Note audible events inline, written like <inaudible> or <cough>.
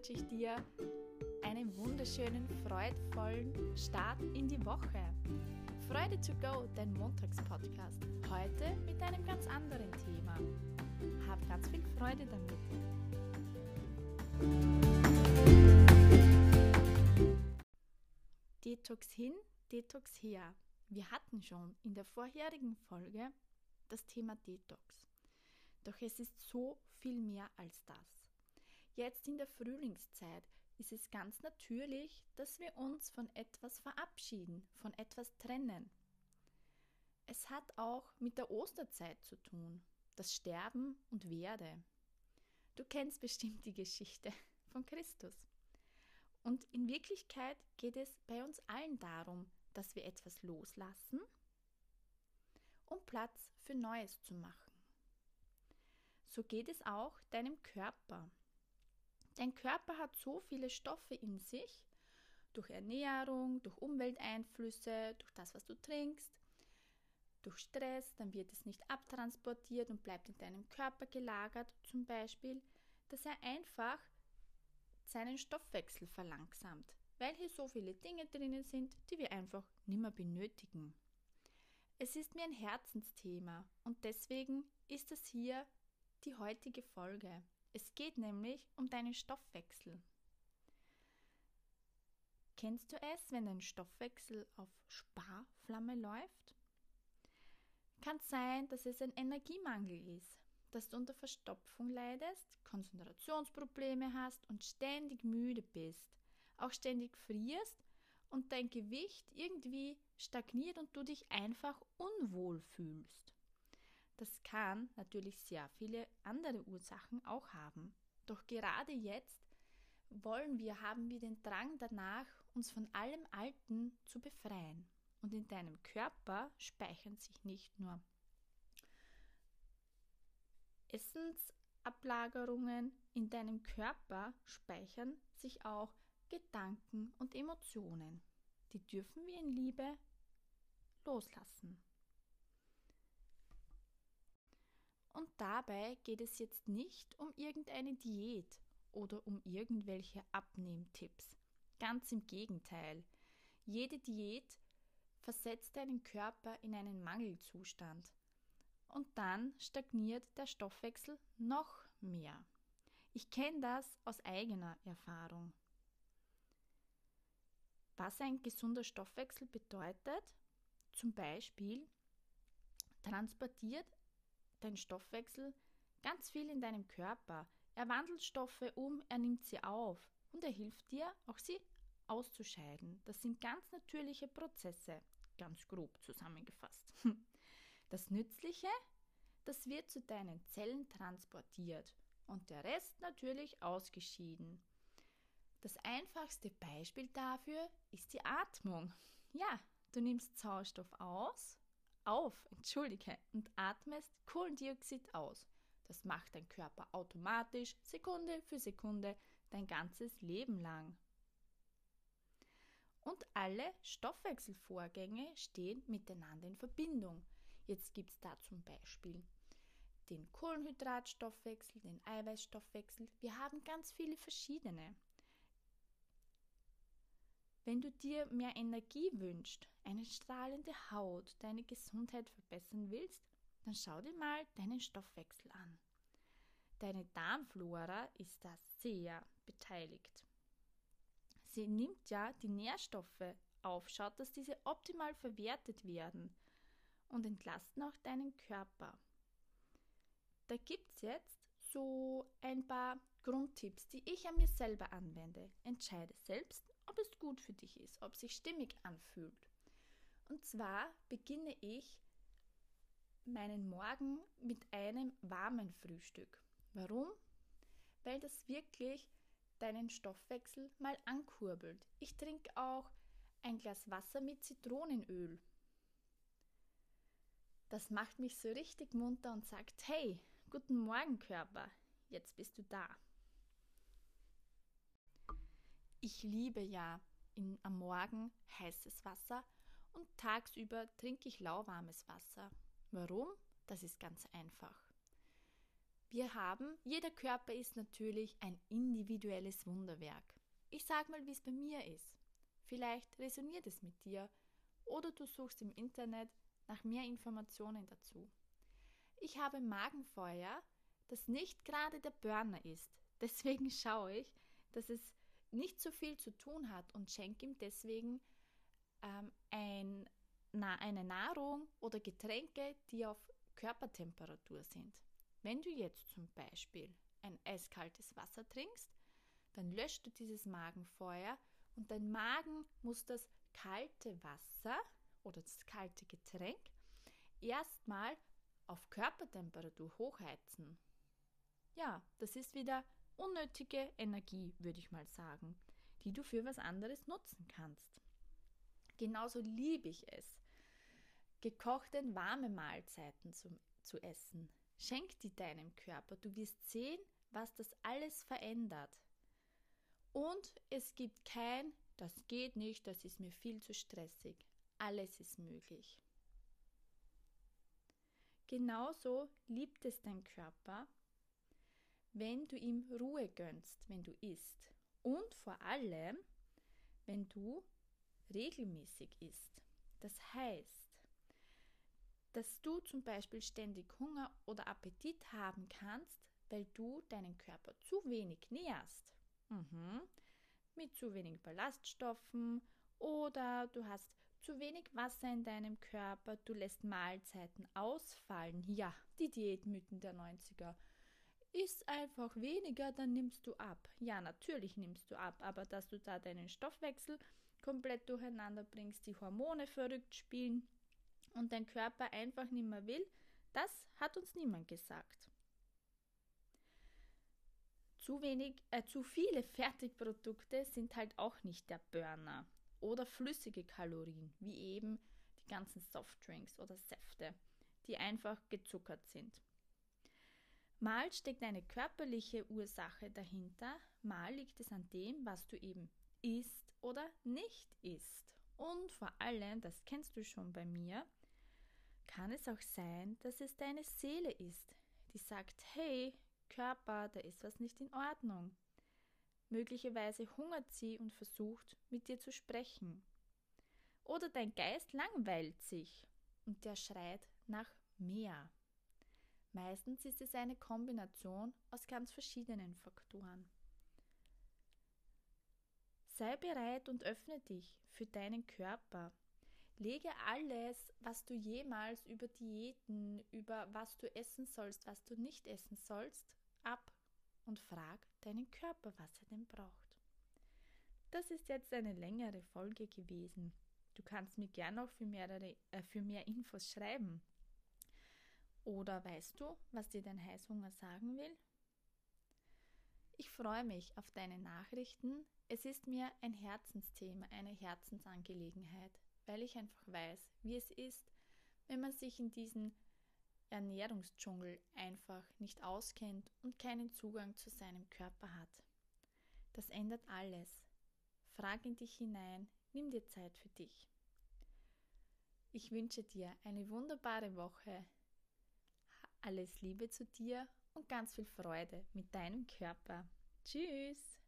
wünsche ich dir einen wunderschönen, freudvollen Start in die Woche. Freude to go, dein Montagspodcast. Heute mit einem ganz anderen Thema. Hab ganz viel Freude damit. Detox hin, Detox her. Wir hatten schon in der vorherigen Folge das Thema Detox. Doch es ist so viel mehr als das. Jetzt in der Frühlingszeit ist es ganz natürlich, dass wir uns von etwas verabschieden, von etwas trennen. Es hat auch mit der Osterzeit zu tun, das Sterben und Werde. Du kennst bestimmt die Geschichte von Christus. Und in Wirklichkeit geht es bei uns allen darum, dass wir etwas loslassen, um Platz für Neues zu machen. So geht es auch deinem Körper. Dein Körper hat so viele Stoffe in sich, durch Ernährung, durch Umwelteinflüsse, durch das, was du trinkst, durch Stress, dann wird es nicht abtransportiert und bleibt in deinem Körper gelagert, zum Beispiel, dass er einfach seinen Stoffwechsel verlangsamt, weil hier so viele Dinge drinnen sind, die wir einfach nicht mehr benötigen. Es ist mir ein Herzensthema und deswegen ist es hier die heutige Folge. Es geht nämlich um deinen Stoffwechsel. Kennst du es, wenn dein Stoffwechsel auf Sparflamme läuft? Kann sein, dass es ein Energiemangel ist, dass du unter Verstopfung leidest, Konzentrationsprobleme hast und ständig müde bist, auch ständig frierst und dein Gewicht irgendwie stagniert und du dich einfach unwohl fühlst. Das kann natürlich sehr viele andere Ursachen auch haben. Doch gerade jetzt wollen wir, haben wir den Drang danach, uns von allem Alten zu befreien. Und in deinem Körper speichern sich nicht nur Essensablagerungen, in deinem Körper speichern sich auch Gedanken und Emotionen. Die dürfen wir in Liebe loslassen. Und dabei geht es jetzt nicht um irgendeine Diät oder um irgendwelche Abnehmtipps. Ganz im Gegenteil. Jede Diät versetzt deinen Körper in einen Mangelzustand. Und dann stagniert der Stoffwechsel noch mehr. Ich kenne das aus eigener Erfahrung. Was ein gesunder Stoffwechsel bedeutet, zum Beispiel transportiert dein Stoffwechsel ganz viel in deinem Körper. Er wandelt Stoffe um, er nimmt sie auf und er hilft dir, auch sie auszuscheiden. Das sind ganz natürliche Prozesse, ganz grob zusammengefasst. <laughs> Das Nützliche, das wird zu deinen Zellen transportiert und der Rest natürlich ausgeschieden. Das einfachste Beispiel dafür ist die Atmung. Ja, du nimmst Sauerstoff aus auf, entschuldige, und atmest Kohlendioxid aus. Das macht dein Körper automatisch, Sekunde für Sekunde, dein ganzes Leben lang. Und alle Stoffwechselvorgänge stehen miteinander in Verbindung. Jetzt gibt es da zum Beispiel den Kohlenhydratstoffwechsel, den Eiweißstoffwechsel. Wir haben ganz viele verschiedene. Wenn du dir mehr Energie wünschst, eine strahlende Haut, deine Gesundheit verbessern willst, dann schau dir mal deinen Stoffwechsel an. Deine Darmflora ist da sehr beteiligt. Sie nimmt ja die Nährstoffe auf, schaut, dass diese optimal verwertet werden und entlasten auch deinen Körper. Da gibt es jetzt so ein paar Grundtipps, die ich an mir selber anwende. Entscheide selbst, ob es gut für dich ist, ob es sich stimmig anfühlt. Und zwar beginne ich meinen Morgen mit einem warmen Frühstück. Warum? Weil das wirklich deinen Stoffwechsel mal ankurbelt. Ich trinke auch ein Glas Wasser mit Zitronenöl. Das macht mich so richtig munter und sagt, hey, guten Morgen Körper, jetzt bist du da. Ich liebe ja in, am Morgen heißes Wasser und tagsüber trinke ich lauwarmes Wasser. Warum? Das ist ganz einfach. Wir haben, jeder Körper ist natürlich ein individuelles Wunderwerk. Ich sag mal, wie es bei mir ist. Vielleicht resoniert es mit dir oder du suchst im Internet nach mehr Informationen dazu. Ich habe Magenfeuer, das nicht gerade der Burner ist. Deswegen <laughs> schaue ich, dass es nicht so viel zu tun hat und schenke ihm deswegen ähm, ein, na, eine Nahrung oder Getränke, die auf Körpertemperatur sind. Wenn du jetzt zum Beispiel ein eiskaltes Wasser trinkst, dann löscht du dieses Magenfeuer und dein Magen muss das kalte Wasser oder das kalte Getränk erstmal auf Körpertemperatur hochheizen. Ja, das ist wieder unnötige Energie, würde ich mal sagen, die du für was anderes nutzen kannst. Genauso liebe ich es, gekochte warme Mahlzeiten zu, zu essen. Schenk die deinem Körper, du wirst sehen, was das alles verändert. Und es gibt kein, das geht nicht, das ist mir viel zu stressig. Alles ist möglich. Genauso liebt es dein Körper, wenn du ihm Ruhe gönnst, wenn du isst. Und vor allem, wenn du regelmäßig isst. Das heißt, dass du zum Beispiel ständig Hunger oder Appetit haben kannst, weil du deinen Körper zu wenig nährst. Mhm. Mit zu wenig Ballaststoffen oder du hast zu wenig Wasser in deinem Körper, du lässt Mahlzeiten ausfallen. Ja, die Diätmythen der 90er. Iss einfach weniger, dann nimmst du ab. Ja, natürlich nimmst du ab, aber dass du da deinen Stoffwechsel komplett durcheinander bringst, die Hormone verrückt spielen und dein Körper einfach nicht mehr will, das hat uns niemand gesagt. Zu wenig, äh, zu viele Fertigprodukte sind halt auch nicht der Burner. Oder flüssige Kalorien, wie eben die ganzen Softdrinks oder Säfte, die einfach gezuckert sind. Mal steckt eine körperliche Ursache dahinter, mal liegt es an dem, was du eben isst oder nicht isst. Und vor allem, das kennst du schon bei mir, kann es auch sein, dass es deine Seele ist, die sagt, hey, Körper, da ist was nicht in Ordnung. Möglicherweise hungert sie und versucht, mit dir zu sprechen. Oder dein Geist langweilt sich und der schreit nach mehr. Meistens ist es eine Kombination aus ganz verschiedenen Faktoren. Sei bereit und öffne dich für deinen Körper. Lege alles, was du jemals über Diäten, über was du essen sollst, was du nicht essen sollst, ab und frag deinen Körper, was er denn braucht. Das ist jetzt eine längere Folge gewesen. Du kannst mir gerne auch für, mehrere, äh, für mehr Infos schreiben. Oder weißt du, was dir dein Heißhunger sagen will? Ich freue mich auf deine Nachrichten. Es ist mir ein Herzensthema, eine Herzensangelegenheit, weil ich einfach weiß, wie es ist, wenn man sich in diesem Ernährungsdschungel einfach nicht auskennt und keinen Zugang zu seinem Körper hat. Das ändert alles. Frag in dich hinein, nimm dir Zeit für dich. Ich wünsche dir eine wunderbare Woche. Alles Liebe zu dir und ganz viel Freude mit deinem Körper. Tschüss!